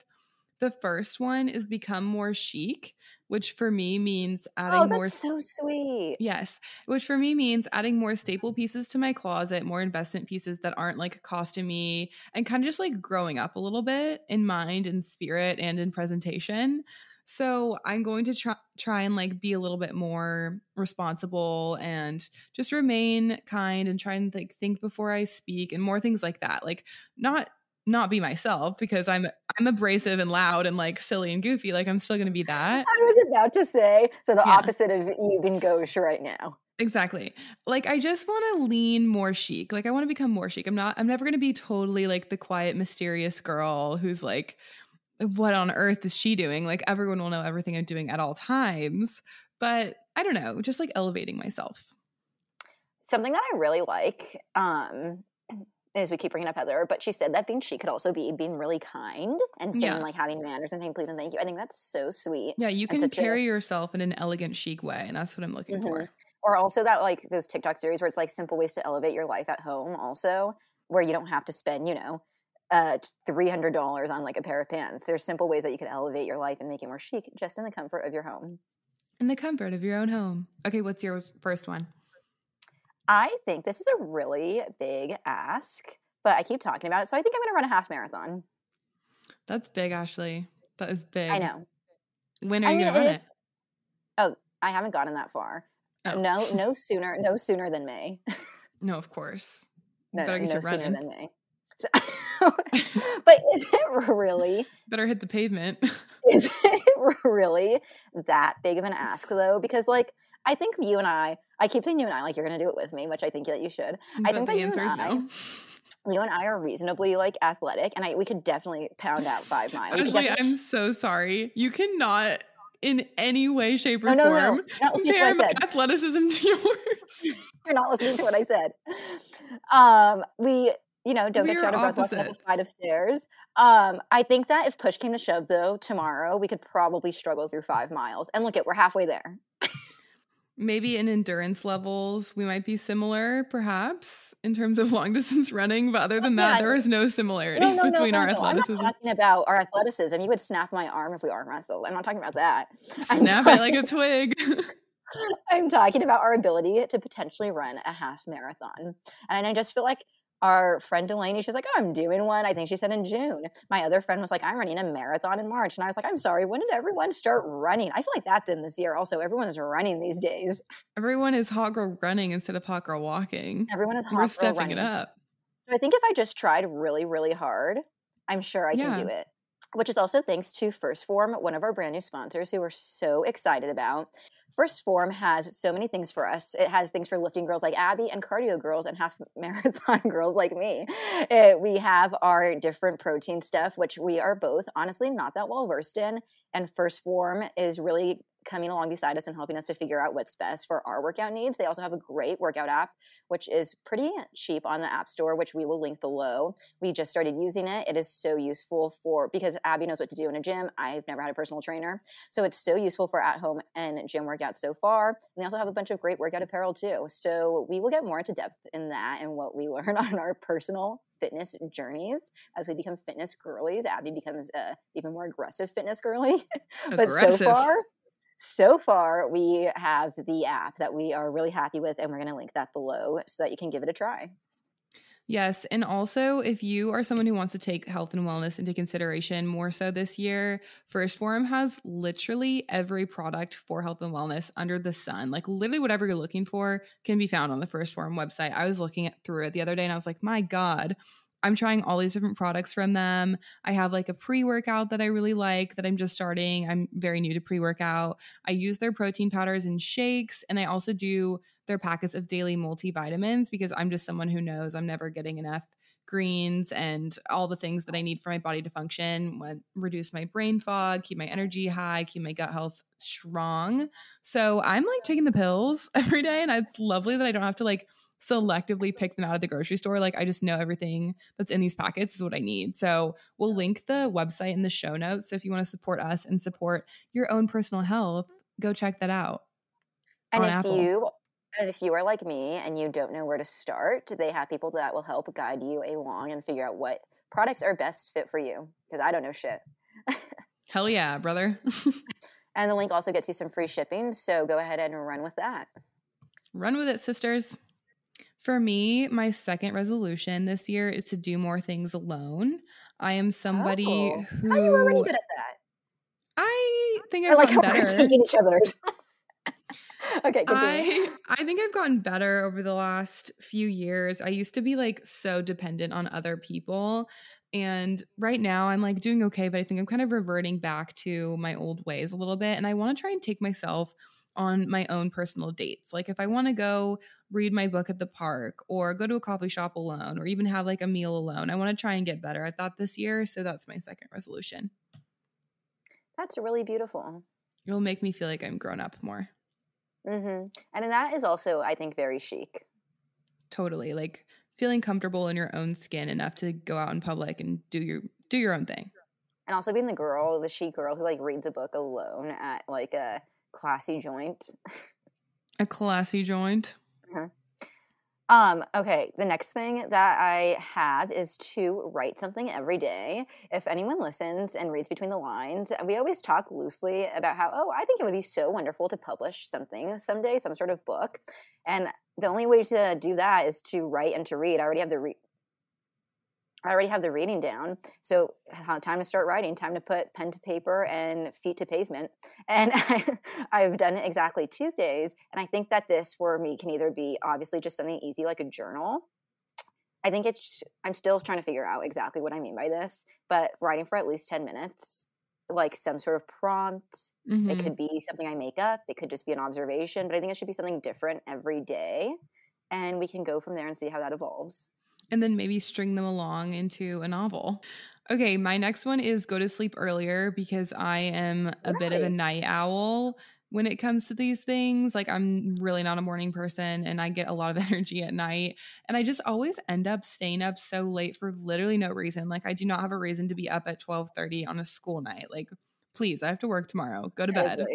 The first one is become more chic, which for me means oh, adding Oh, more that's so sweet. Yes, which for me means adding more staple pieces to my closet, more investment pieces that aren't like costing me, and kind of just like growing up a little bit in mind and spirit and in presentation. So I'm going to try try and like be a little bit more responsible and just remain kind and try and like think before I speak and more things like that. Like not not be myself because I'm I'm abrasive and loud and like silly and goofy. Like I'm still going to be that. I was about to say so the Yeah. opposite of you being gauche right now. Exactly. Like I just want to lean more chic. Like I want to become more chic. I'm not I'm never going to be totally like the quiet mysterious girl who's like what on earth is she doing? Like everyone will know everything I'm doing at all times. But I don't know, just like elevating myself. Something that I really like um, is we keep bringing up Heather, but she said that being she could also be being really kind and saying Yeah. like having manners and saying please and thank you. I think that's so sweet. Yeah, you can such a- carry yourself in an elegant chic way, and that's what I'm looking for. Or also that like those TikTok series where it's like simple ways to elevate your life at home. Also, where you don't have to spend you know uh three hundred dollars on like a pair of pants. There's simple ways that you can elevate your life and make it more chic just in the comfort of your home. In the comfort of your own home. Okay, what's your first one? I think this is a really big ask, but I keep talking about it, so I think I'm going to run a half marathon. That's big, Ashley. That is big. I know. When are I you mean, going to run is- it? Oh, I haven't gotten that far. Oh. No, *laughs* no sooner, no sooner than May. No, of course. No, better no get to sooner running. than May. So, *laughs* *laughs* but is it really? Better hit the pavement. Is it really that big of an ask though? Because like I think you and I, I keep saying you and I, like you're going to do it with me, which I think that you should. but think the that you answer is I- no. You and I are reasonably like athletic, and I we could definitely pound out five *laughs* miles. We could Ashley, definitely- I'm so sorry. You cannot, in any way, shape, or No, no, no. form, listening to compare I my athleticism to yours. *laughs* You're not listening to what I said. Um, we, you know, don't We get too out of breath walking up opposites. flight of stairs. Um, I think that if push came to shove, though, tomorrow we could probably struggle through five miles. And look, at we're halfway there. Maybe in endurance levels, we might be similar, perhaps, in terms of *laughs* long distance running. But other than that, Yeah. there is no similarities between our athleticism. I'm not talking about our athleticism. You would snap my arm if we arm wrestled. I'm not talking about that. *laughs* Snap it like a *laughs* twig. I'm talking about our ability to potentially run a half marathon. And I just feel like our friend Delaney, she's like, Oh, I'm doing one. I think she said in June. My other friend was like, I'm running a marathon in March. And I was like, I'm sorry, when did everyone start running? I feel like that's in this year. Also, everyone is running these days. Everyone is hot girl running instead of hot girl walking. Everyone is hot We're girl stepping it up. So I think if I just tried really, really hard, I'm sure I Yeah. can do it. Which is also thanks to First Form, one of our brand new sponsors who we're so excited about. First Form has so many things for us. It has things for lifting girls like Abby and cardio girls and half *laughs* marathon *laughs* girls like me. Eh, we have our different protein stuff, which we are both honestly not that well versed in. And First Form is really coming along beside us and helping us to figure out what's best for our workout needs. They also have a great workout app, which is pretty cheap on the App Store, which we will link below. We just started using it. It is so useful for because Abby knows what to do in a gym. I've never had a personal trainer. So it's so useful for at home and gym workouts so far. And they also have a bunch of great workout apparel too. So we will get more into depth in that and what we *laughs* learn on our personal fitness journeys as we become fitness girlies. Abby becomes a even more aggressive fitness girly. *laughs* but so far, so far we have the app that we are really happy with, and we're going to link that below so that you can give it a try. Yes. And also, if you are someone who wants to take health and wellness into consideration more so this year, First Form has literally every product for health and wellness under the sun. Like, literally, whatever you're looking for can be found on the First Form website. I was looking at, through it the other day and I was like, my God, I'm trying all these different products from them. I have like a pre workout that I really like that I'm just starting. I'm very new to pre workout. I use their protein powders and shakes, and I also do their packets of daily multivitamins because I'm just someone who knows I'm never getting enough greens and all the things that I need for my body to function, reduce my brain fog, keep my energy high, keep my gut health strong. So I'm like taking the pills *laughs* every day, and it's lovely that I don't have to like selectively pick them out of the grocery store. Like I just know everything that's in these packets is what I need. So we'll link the website in the show notes. So if you want to support us and support your own personal health, go check that out. And if Apple. you and if you are like me and you don't know where to start, they have people that will help guide you along and figure out what products are best fit for you. Because I don't know shit. *laughs* Hell yeah, brother. *laughs* And the link also gets you some free shipping. So go ahead and run with that. Run with it, sisters. For me, my second resolution this year is to do more things alone. I am somebody Oh. who are you already good at that? I think I I've like how gotten *laughs* better. taking each other's. *laughs* okay, continue. I I think I've gotten better over the last few years. I used to be like so dependent on other people. And right now I'm like doing okay, but I think I'm kind of reverting back to my old ways a little bit. And I want to try and take myself on my own personal dates. Like if I want to go read my book at the park or go to a coffee shop alone or even have like a meal alone, I want to try and get better at that this year. So that's my second resolution. That's really beautiful. It'll make me feel like I'm grown up more. hmm And that is also, I think, very chic. totally like feeling comfortable in your own skin enough to go out in public and do your do your own thing And also being the girl, the chic girl who like reads a book alone at like a classy joint. a classy joint Um, okay, the next thing that I have is to write something every day. If anyone listens and reads between the lines, we always talk loosely about how, oh, I think it would be so wonderful to publish something someday, some sort of book. And the only way to do that is to write and to read. I already have the re- I already have the reading down. So time to start writing, time to put pen to paper and feet to pavement. *laughs* And I, I've done it exactly two days. And I think that this for me can either be obviously just something easy like a journal. I think it's I'm still trying to figure out exactly what I mean by this, but writing for at least 10 minutes, like some sort of prompt. It Mhm. could be something I make up, it could just be an observation, but I think it should be something different every day. And we can go from there and see how that evolves. And then maybe string them along into a novel. Okay my next one is go to sleep earlier because i am a bit of a night owl when it comes to these things. Like i'm really not a morning person and i get a lot of *laughs* energy at night and i just always end up staying up so late for literally no reason. Like i do not have a reason to be up at 12:30 on a school night. Like please i have to work tomorrow. Go to bed.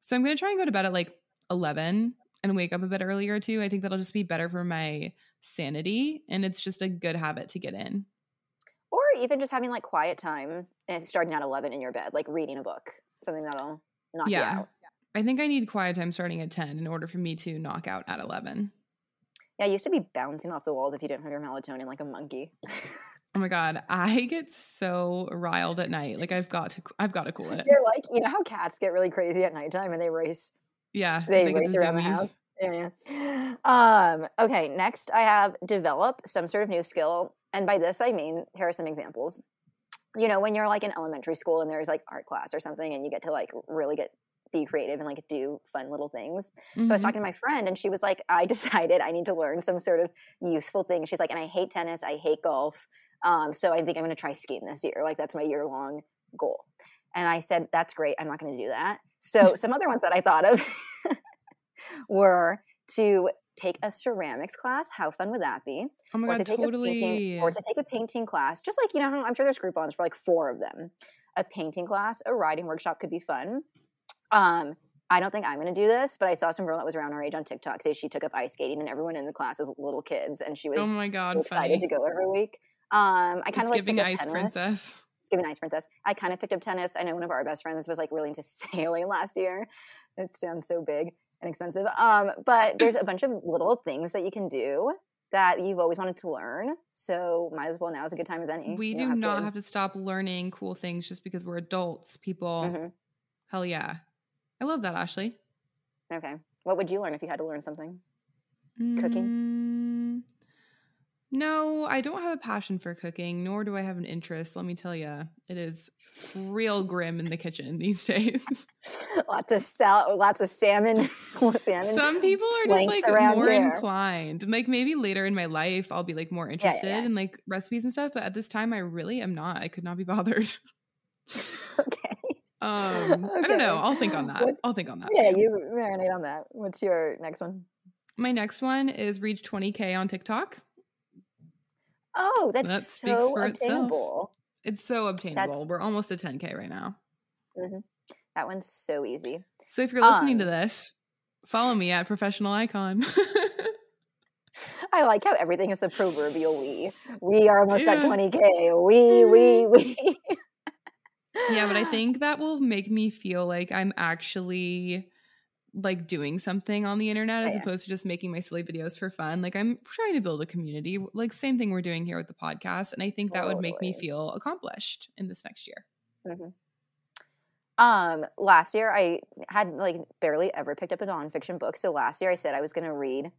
So I'm going to try and go to bed at like 11 and wake up a bit earlier too. I think that'll just be better for my sanity and it's just a good habit to get in. Or even just having like quiet time and starting at 11 in your bed, like reading a book, something that'll knock you Yeah. out. I think I need quiet time starting at 10 in order for me to knock out at 11. Yeah, I used to be bouncing off the walls if you didn't have your melatonin like a monkey. *laughs* Oh my god, I get so riled at night. Like I've got to I've got to cool it. You're like, you know how cats get really crazy at nighttime and they race Yeah, they get race the around the house. Yeah, yeah. Um, okay, next I have develop some sort of new skill. And by this I mean, here are some examples. You know, when you're like in elementary school and there's like art class or something and you get to like really get be creative and like do fun little things. So I was Mhm. talking to my friend and she was like, I *laughs* decided I need to learn some sort of useful thing. She's like, and I hate tennis, I hate golf. Um, so I think I'm gonna try skiing this year. Like that's my year long goal. And I said, That's great. I'm not gonna do that. So some other ones that I thought of *laughs* were to take a ceramics class. How fun would that be? Oh my or god, to take a painting or to take a painting class. Just like, you know, I'm sure there's Groupons for like four of them. A painting class, a writing workshop could be fun. Um, I don't think I'm going to do this, but I saw some girl that was around our age on TikTok say she took up ice skating, and everyone in the class was little kids, and she was oh my so god, excited funny. to go every week. Um, I kind of like giving ice tennis. princess. It's giving ice princess. I kind of picked up tennis. I know one of our best friends was like really into *laughs* sailing last year. It sounds so big and expensive. Um, but *laughs* there's a bunch of little things that you can do that you've always wanted to learn. So might as well now is a good time as any. We You do don't not kids. have to stop learning cool things just because we're adults, people. Mhm. Hell yeah. I love that, Ashley. Okay. What would you learn if you had to learn something? Cooking? No, I don't have a passion for cooking, nor do I have an interest. Let me tell you, it is real grim in the kitchen these days. *laughs* lots of sal- lots of salmon. *laughs* salmon. Some people are just like more here. inclined. Like maybe later in my life, I'll be like more interested yeah. in like recipes and stuff. But at this time, I really am not. I could not be bothered. *laughs* okay. Um, I don't know. I'll think on that. What- I'll think on that. Yeah, you marinate on that. What's your next one? My next one is reach 20k on TikTok. Oh, that's That speaks so for itself. obtainable. It's so obtainable. That's- We're almost at 10k right now. That one's so easy. So if you're listening to Um, this, follow me at professional icon. *laughs* I like how everything is the proverbial we. We are almost at 20k. We, we, we. yeah, but I *laughs* think that will make me feel like I'm actually like doing something on the internet as Yeah. opposed to just making my silly videos for fun. Like I'm trying to build a community, like same thing we're doing here with the podcast, and I think that would make me feel accomplished in this next year. Um, last year I had like barely ever picked up a nonfiction book. So last year I said I was going to read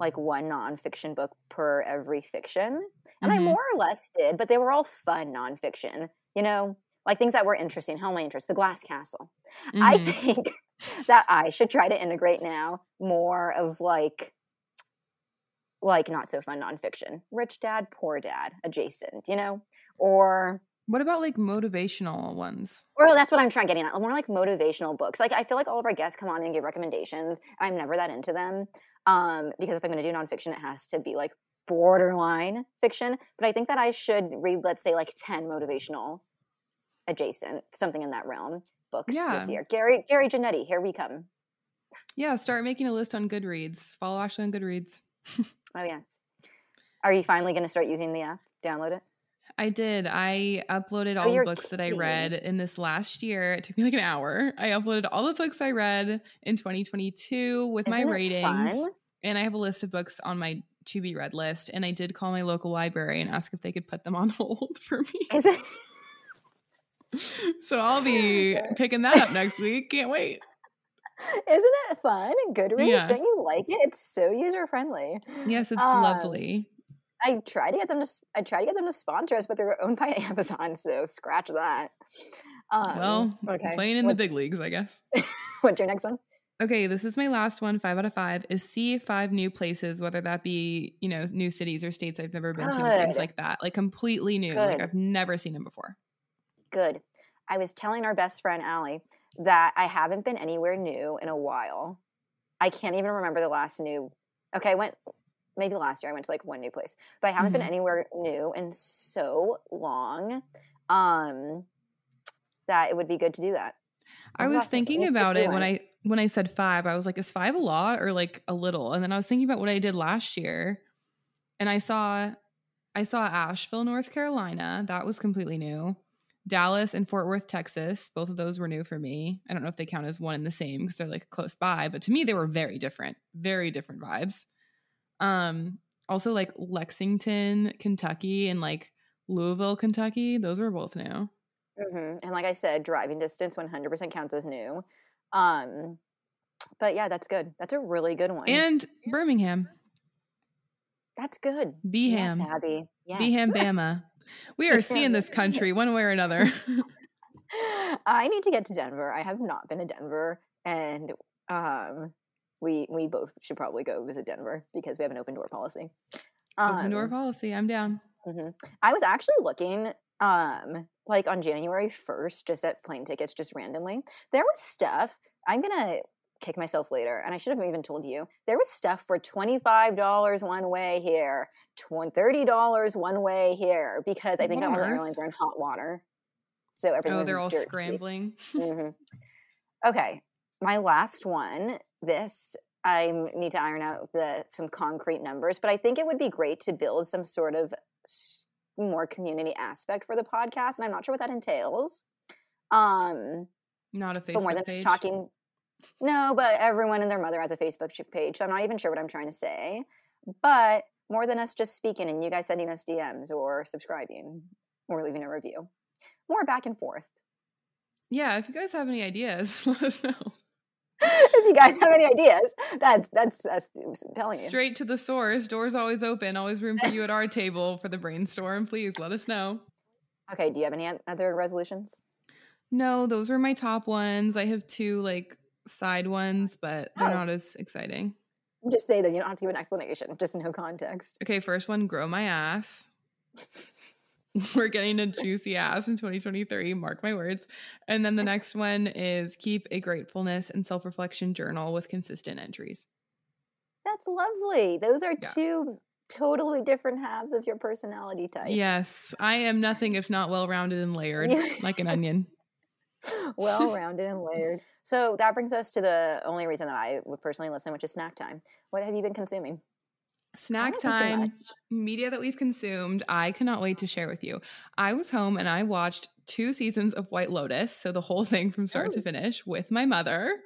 like one nonfiction book per every fiction, and I Mhm. more or less did, but they were all fun nonfiction. You know, like things that were interesting, held my interest. The Glass Castle. I Mhm. think that I should try to integrate now more of like like not so fun nonfiction. Rich dad, poor dad, adjacent, you know? Or What about like motivational ones? or that's what I'm trying getting at. More like motivational books. Like I feel like all of our guests come on and give recommendations. And I'm never that into them. Um, because if I'm gonna do nonfiction, it has to be like borderline fiction. But I think that I should read, let's say, like 10 motivational adjacent, something in that realm books Yeah. this year. Gary Gary Janetti, here we come. Yeah, start making a list on Goodreads. Follow Ashley on Goodreads. *laughs* Oh yes. Are you finally going to start using the app? Download it. I did. I uploaded Oh, all the you're books that I read in this last year. It took me like an hour. I uploaded all the books I read in 2022 with my Isn't it ratings. fun? And I have a list of books on my to be read list. And I did call my local library and ask if they could put them on *laughs* hold for me. *laughs* So I'll be *laughs* picking that up next week. Can't wait. Isn't it fun? Goodreads, Yeah. don't you like it? It's so user friendly. Yes, it's Um, lovely. I try to get them to. I try to get them to sponsor us, but they're owned *laughs* by Amazon, so scratch that. Um, Well, okay. playing in What's, the big leagues, I guess. what's your next one? Okay, this is my last one, five out of five, is see five new places, whether that be, you know, new cities or states I've never been to, things like that. Like completely new. Like I've never seen them before. Good. I was telling our best friend Allie that I haven't been anywhere new in a while. I can't even remember the last new. Okay, I went maybe last year. I went to like one new place, but I haven't Mhm. been anywhere new in so long. Um, that it would be good to do that. I was thinking about it when? I when I said five, I was like, is five a lot or like a little? And then I was thinking about what I did last year. And I saw I saw Asheville, North Carolina. That was completely new. Dallas and Fort Worth, Texas. Both of those were new for me. I don't know if they count as one and the same because they're like close by, but to me they were very different. Very different vibes. Um also like Lexington, Kentucky and like Louisville, Kentucky. Those were both new. hmm And like I said, driving distance 100% counts as new. Um, but yeah, that's good. That's a really good one. And Birmingham. that's good. Beham. Yes, Abby. Yes. Beham Bama. We are seeing this country one way or another. *laughs* *laughs* I need to get to Denver. I have not been to Denver, and um, we we both should probably go visit Denver because we have an open door policy. Open door Um, policy. I'm down. mhm. I was actually looking, um, like on January first, just at plane tickets, just randomly. There was stuff. I'm gonna kick myself later, and I should have even told you. There was stuff for twenty five dollars one way here, tw- thirty dollars one way here, because I think all on the airlines are in hot water. So everything. Oh, they're all scrambling. *laughs* hmm Okay, my last one. This I need to iron out the some concrete numbers, but I think it would be great to build some sort of more community aspect for the podcast, and I'm not sure what that entails. Um, Not a Facebook but more than page. just talking. No, but everyone and their mother has a Facebook page, so I'm not even sure what I'm trying to say. But more than us just speaking and you guys sending us DMs or subscribing or leaving a review, more back and forth. Yeah, if you guys have any ideas, *laughs* let us know. if you guys have any ideas, that's that's I'm telling you. Straight to the source. Doors always open. Always room for you at our table for the brainstorm. Please let us know. Okay, do you have any other resolutions? No, those are my top ones. I have two like side ones, but they're Oh. not as exciting. Just say them. You don't have to give an explanation. Just no context. Okay, first one, grow my ass. *laughs* We're getting a juicy ass in 2023, mark my words. And then the next one is keep a gratefulness and self reflection journal with consistent entries. That's lovely. Those are Yeah. two totally different halves of your personality type. Yes, I am nothing if not well rounded and layered, *laughs* like an onion. well rounded and layered. So that brings us to the only reason that I would personally listen, which is snack time. What have you been consuming? Snack time, media that we've consumed, I cannot wait to share with you. I was home and I watched two seasons of White Lotus, so the whole thing from start to Oh. finish with my mother.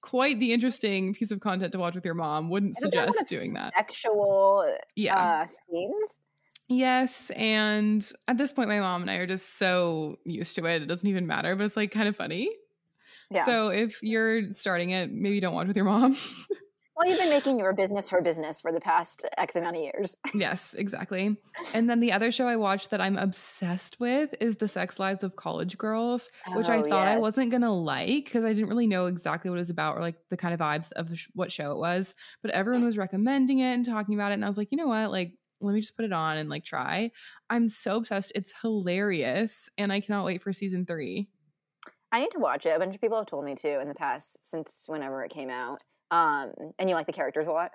Quite the interesting piece of content to watch with your mom. Wouldn't Isn't there a lot suggest doing that. Sexual Yeah. uh, scenes. yes. And at this point, my mom and I are just so used to it. It doesn't even matter, but it's like kind of funny. Yeah. So if you're starting it, maybe don't watch with your mom. *laughs* well, you've been making your business her business for the past X amount of years. *laughs* Yes, exactly. And then the other show I watched that I'm obsessed with is The Sex Lives of College Girls, which I Oh, thought I wasn't going to like because I didn't really know exactly what it was about or like the kind of vibes of sh- what show it was. But everyone was recommending it and talking about it. And I was like, you know what? Like, let me just put it on and like try. I'm so obsessed. It's hilarious. And I cannot wait for season three. I need to watch it. A bunch of people have told me to in the past since whenever it came out. Um, and you like the characters a lot.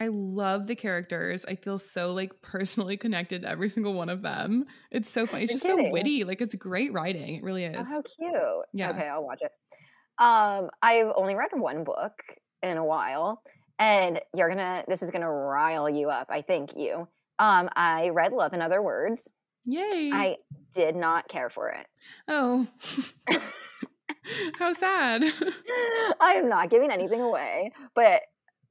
I love the characters. I feel so like personally *laughs* connected to every single one of them. It's so funny. It's just so witty. Like it's great writing. It really is. Oh, how cute. Yeah. Okay, I'll watch it. Um, I've only read one book in a while, and you're gonna this is gonna rile you up, I think you. Um, I read Love in Other Words. Yay. I did not care for it. oh. *laughs* *laughs* *laughs* how sad. *laughs* I am not giving anything away, but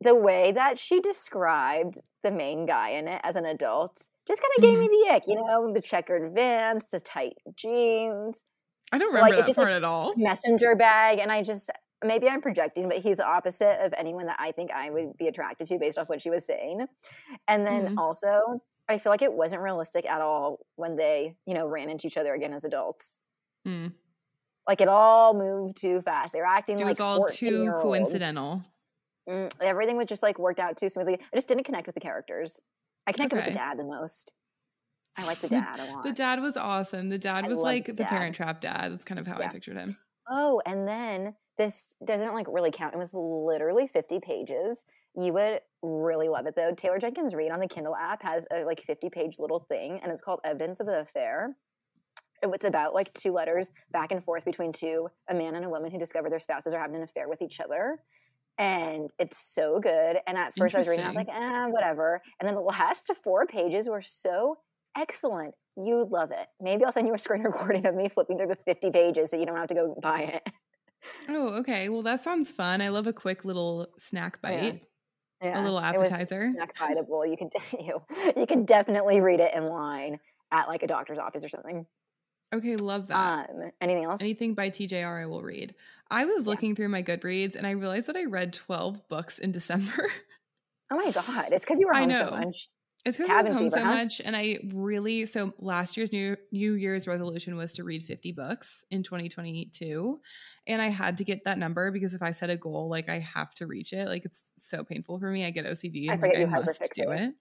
the way that she described the main guy in it as an adult just kind of gave me the ick, you know, the checkered vans, the tight jeans, I don't Like, remember it that just, part like, at all. messenger bag, and I just maybe I'm projecting, but he's the opposite of anyone that I think I would be attracted to based off what she was saying. And then Mhm. also, I feel like it wasn't realistic at all when they, you know, ran into each other again as adults. Mm. Like it all moved too fast. They were acting It like it was all too coincidental. Mm, everything was just like worked out too smoothly. I just didn't connect with the characters. I connected with the dad the most. I like *laughs* the dad a lot. The dad was awesome. The dad I was like the the parent trap dad. That's kind of how I pictured him. Oh, and then this doesn't like really count. It was literally 50 pages. You would really love it though. Taylor Jenkins Reid on the Kindle app has a like 50 page little thing and it's called Evidence of the Affair. It's about like two letters back and forth between two, a man and a woman who discover their spouses are having an affair with each other. And it's so good. And at first I was reading, I was like, eh, whatever. And then the last four pages were so excellent. You'd love it. Maybe I'll send you a screen *laughs* recording of me flipping through the 50 pages so you don't have to go buy it. Oh, okay. Well, that sounds fun. I love a quick little snack bite. Yeah, little it was appetizer. snack biteable. You could *laughs* you, you could definitely read it in line at like a doctor's office or something. Okay, love that. Um, anything else? Anything by TJR I will read. I was Yeah. looking through my Goodreads and I realized that I read 12 books in *laughs* December. Oh my god! It's because you were I home know. so much. It's because I was home fever, so huh? much, and I really so last year's new New Year's resolution was to read fifty books in 2022, and I had to get that number because if I set a goal, like I have to reach it. Like it's so painful for me. I get OCD I and like I must do it.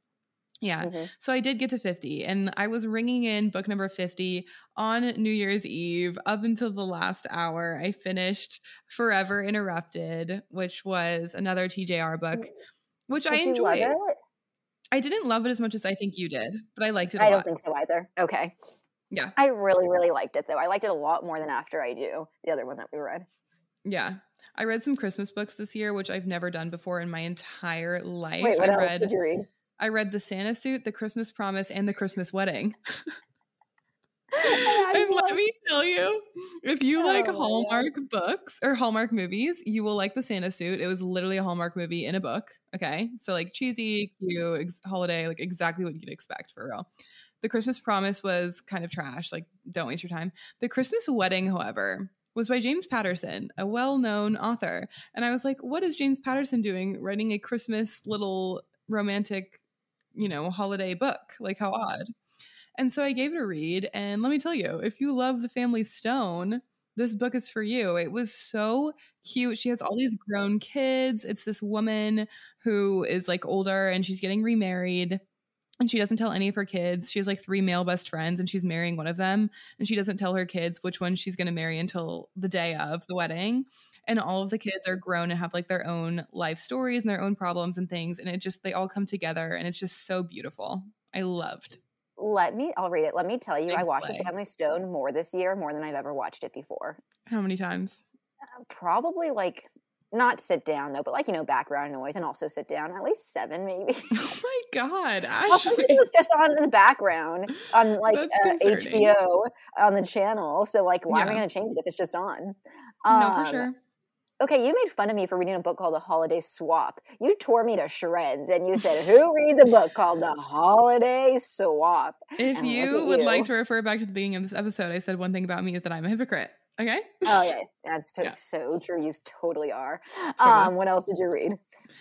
Yeah, Mhm. so I did get to 50, and I was ringing in book number 50 on New Year's Eve up until the last hour. I finished Forever Interrupted, which was another TJR book, which I Did love enjoyed. I didn't love it as much as I think you did, but I liked it a I lot. I don't think so either. Okay. Yeah. I really, really liked it though. I liked it a lot more than After I Do, the other one that we read. Yeah. I read some Christmas books this year, which I've never done before in my entire life. Wait, what I else read did you read? I read The Santa Suit, The Christmas Promise, and The Christmas Wedding. I and let me tell you, if you like Oh God. Hallmark books or Hallmark movies, you will like The Santa Suit. It was literally a Hallmark movie in a book. Okay. So, like, cheesy, cute, ex- holiday, like exactly what you'd expect for real. The Christmas Promise was kind of trash. Like, don't waste your time. The Christmas Wedding, however, was by James Patterson, a well known author. And I was like, what is James Patterson doing writing a Christmas little romantic, you know, holiday book? Like, how odd. And so I gave it a read. And let me tell you, if you love The Family Stone, this book is for you. It was so cute. She has all these grown kids. It's this woman who is like older and she's getting remarried and she doesn't tell any of her kids. She has like three male best friends and she's marrying one of them. And she doesn't tell her kids which one she's going to marry until the day of the wedding. And all of the kids are grown and have like their own life stories and their own problems and things. And it just, they all come together and it's just so beautiful. I loved. Let me, I'll read it. Let me tell you, I watched. The Family Stone more this year, more than I've ever watched it before. How many times? Probably like, not sit down though, but like, you know, background noise and also sit down, at least seven maybe. *laughs* Oh my God, *laughs* Ashley. it was just on in the background on *laughs* like uh. HBO on the channel. So like, why am I going to change it if it's just on? no, Um, for sure. Okay, you made fun of me for reading a book called The Holiday Swap. You tore me to shreds, and you said, "Who *laughs* reads a book called The Holiday Swap?" If and you would like to refer back to the beginning of this episode, I said one thing about me is that I'm a hypocrite. Okay. Oh yeah, that's so, *laughs* Yeah. so true. You totally are. Totally. Um, what else did you read?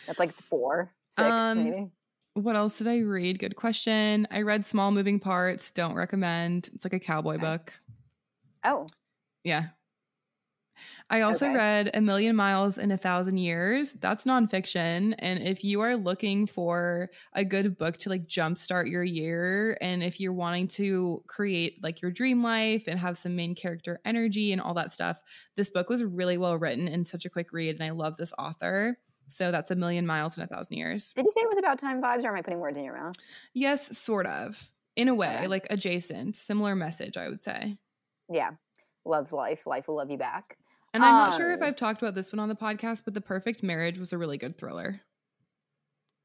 That's like four, six, Um, maybe. What else did I read? Good question. I read Small Moving Parts. Don't recommend. It's like a cowboy Okay. book. Oh, Yeah. I also Okay. read A Million Miles in a Thousand Years. That's nonfiction. And if you are looking for a good book to like jumpstart your year, and if you're wanting to create like your dream life and have some main character energy and all that stuff, this book was really well written and such a quick read. And I love this author. So that's A Million Miles in a Thousand Years. did you say it was about time vibes, or am I putting words in your mouth? Yes, sort of. In a way, Okay. like adjacent, similar message, I would say. Yeah, loves life. Life will love you back. And I'm not sure if Um, I've talked about this one on the podcast, but The Perfect Marriage was a really good thriller.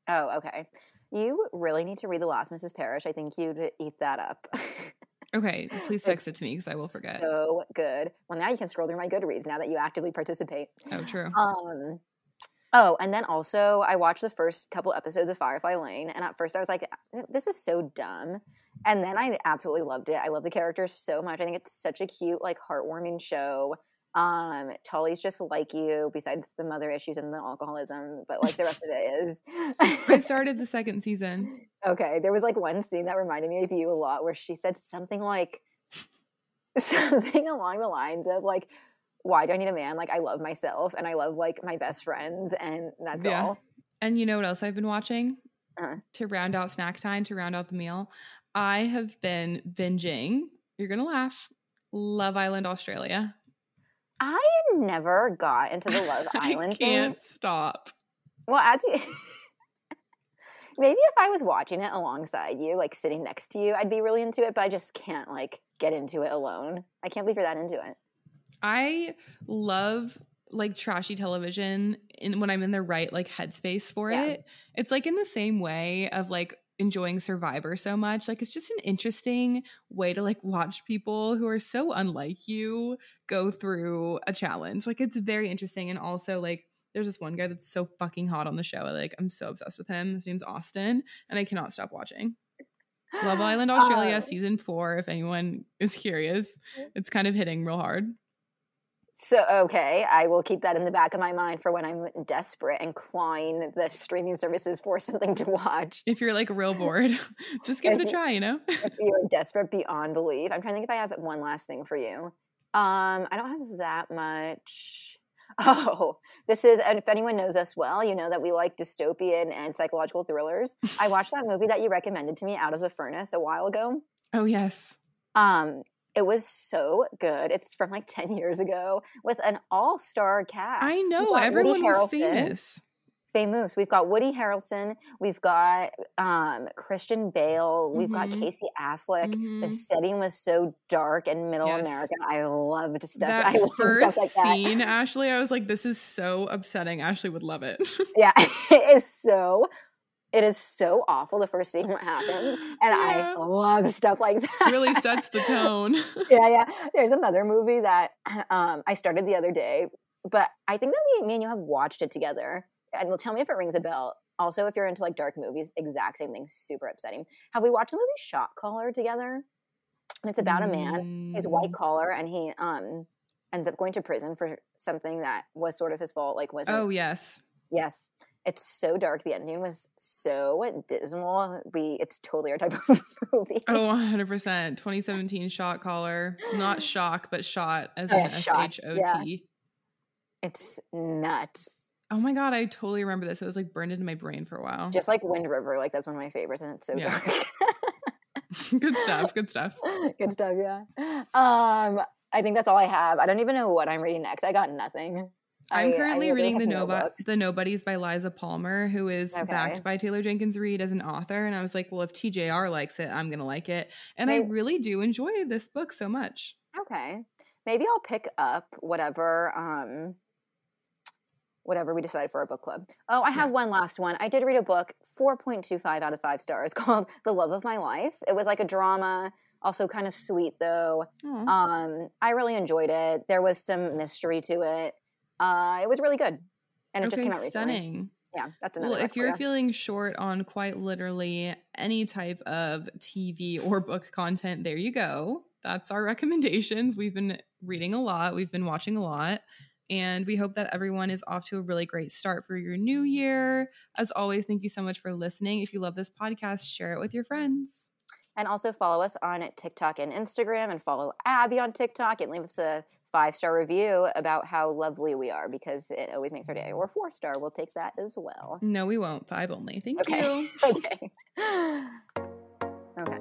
Oh, okay. You really need to read The Last Mrs. Parrish. I think you'd eat that up. *laughs* Okay, please text It's it to me because I will forget. So good. Well, now you can scroll through my Goodreads now that you actively participate. oh, true. Um. Oh, and then also I watched the first couple episodes of Firefly Lane, and at first I was like, "This is so dumb," and then I absolutely loved it. I love the characters so much. I think it's such a cute, like, heartwarming show. Um, Tully's just like you, besides the mother issues and the alcoholism, but like the rest of it is. *laughs* I started the second season. *laughs* Okay, there was like one scene that reminded me of you a lot where she said something like *laughs* something along the lines of like why do I need a man? Like I love myself and I love like my best friends and that's Yeah. all. And you know what else I've been watching? Uh-huh. To round out snack time, to round out the meal, I have been binging. You're going to laugh. Love Island, Australia. I never got into the Love *laughs* Island I thing. can't stop. Well, as you *laughs* maybe if I was watching it alongside you, like sitting next to you, I'd be really into it, but I just can't like get into it alone. I can't believe you're that into it. I love like trashy television in when I'm in the right like headspace for Yeah. it. It's like in the same way of like enjoying Survivor so much. Like it's just an interesting way to like watch people who are so unlike you go through a challenge. Like it's very interesting and also like there's this one guy that's so fucking hot on the show. Like I'm so obsessed with him. His name's Austin and I cannot stop watching. Love Island *gasps* Australia Uh, season 4 if anyone is curious. It's kind of hitting real hard. So okay, I will keep that in the back of my mind for when I'm desperate and clawing the streaming services for *laughs* something to watch. if you're like real bored, *laughs* just give it a try, you know? *laughs* If you're desperate beyond belief. I'm trying to think if I have one last thing for you. Um, I don't have that much. Oh, this is, and if anyone knows us well, you know that we like dystopian and psychological thrillers. I watched that movie that you recommended to me, Out of the Furnace, a while ago. Oh, yes. Um, it was so good. It's from like 10 years ago with an all star cast. I know. Everyone was famous. famous. We've got Woody Harrelson. We've got um, Christian Bale. We've got Mhm. Casey Affleck. The Mhm. setting was so dark and middle Yes. America. I loved stuff. That I *laughs* love first stuff like that. scene, Ashley, I was like, this is so upsetting. Ashley would love it. Yeah, *laughs* it is so. It is so awful. The first scene what happens, and Yeah. I love stuff like *laughs* that. really sets the tone. *laughs* yeah, yeah. There's another movie that *clears throat* um, I started the other day, but I think that we, me and you have watched it together. And well, tell me if it rings a bell. Also, if you're into like dark movies, exact same thing, super upsetting. Have we watched the movie Shot Caller together? And it's about a man. He's white Mm, collar, and he um ends up going to prison for something that was sort of his fault. Like, wasn't Oh yes. Yes. It's so dark. The ending was so dismal. We it's totally our type of *laughs* movie. Oh, 100%. 2017 shot caller. Not *gasps* shock, but shot as Oh, in shot, H O. T. It's nuts. Oh my god, I totally remember this. It was like burned into my brain for a while. Just like Wind River, like that's one of my favorites, and it's so Yeah. dark. *laughs* good stuff. Good stuff. *laughs* Good stuff, yeah. Um, I think that's all I have. I don't even know what I'm reading next. I got nothing. I- I'm I currently literally reading the no Nobo- the Nobodies by Liza Palmer, who is Okay. backed by Taylor Jenkins Reid as an author. And I was like, well, if TJR likes it, I'm gonna like it. And I really do enjoy this book so much. Okay. Maybe I'll pick up whatever um whatever we decide for our book club. Oh, I have one last one. I did read a book, 4.25 out of 5 stars *laughs* called The Love of My Life. It was like a drama, also kind of sweet though. Aw. Um I really enjoyed it. There was some mystery to it. Uh it was really good. And it just came out recently. stunning. Yeah, that's another Well, if you're ya. feeling short on quite literally any type of TV or book content, there you go. That's our *laughs* recommendations. We've been reading a lot, we've been watching a lot, and we hope that everyone is off to a really great start for your new year. As always, thank you so much for listening. If you love this podcast, share it with your friends. And also follow us on TikTok and Instagram and follow Abby on TikTok and leave us a five star review about how lovely we are because it always makes our day. Or four star, we'll take that as well. No, we won't. Five only. Thank Okay. you. *laughs* Okay. *laughs* okay.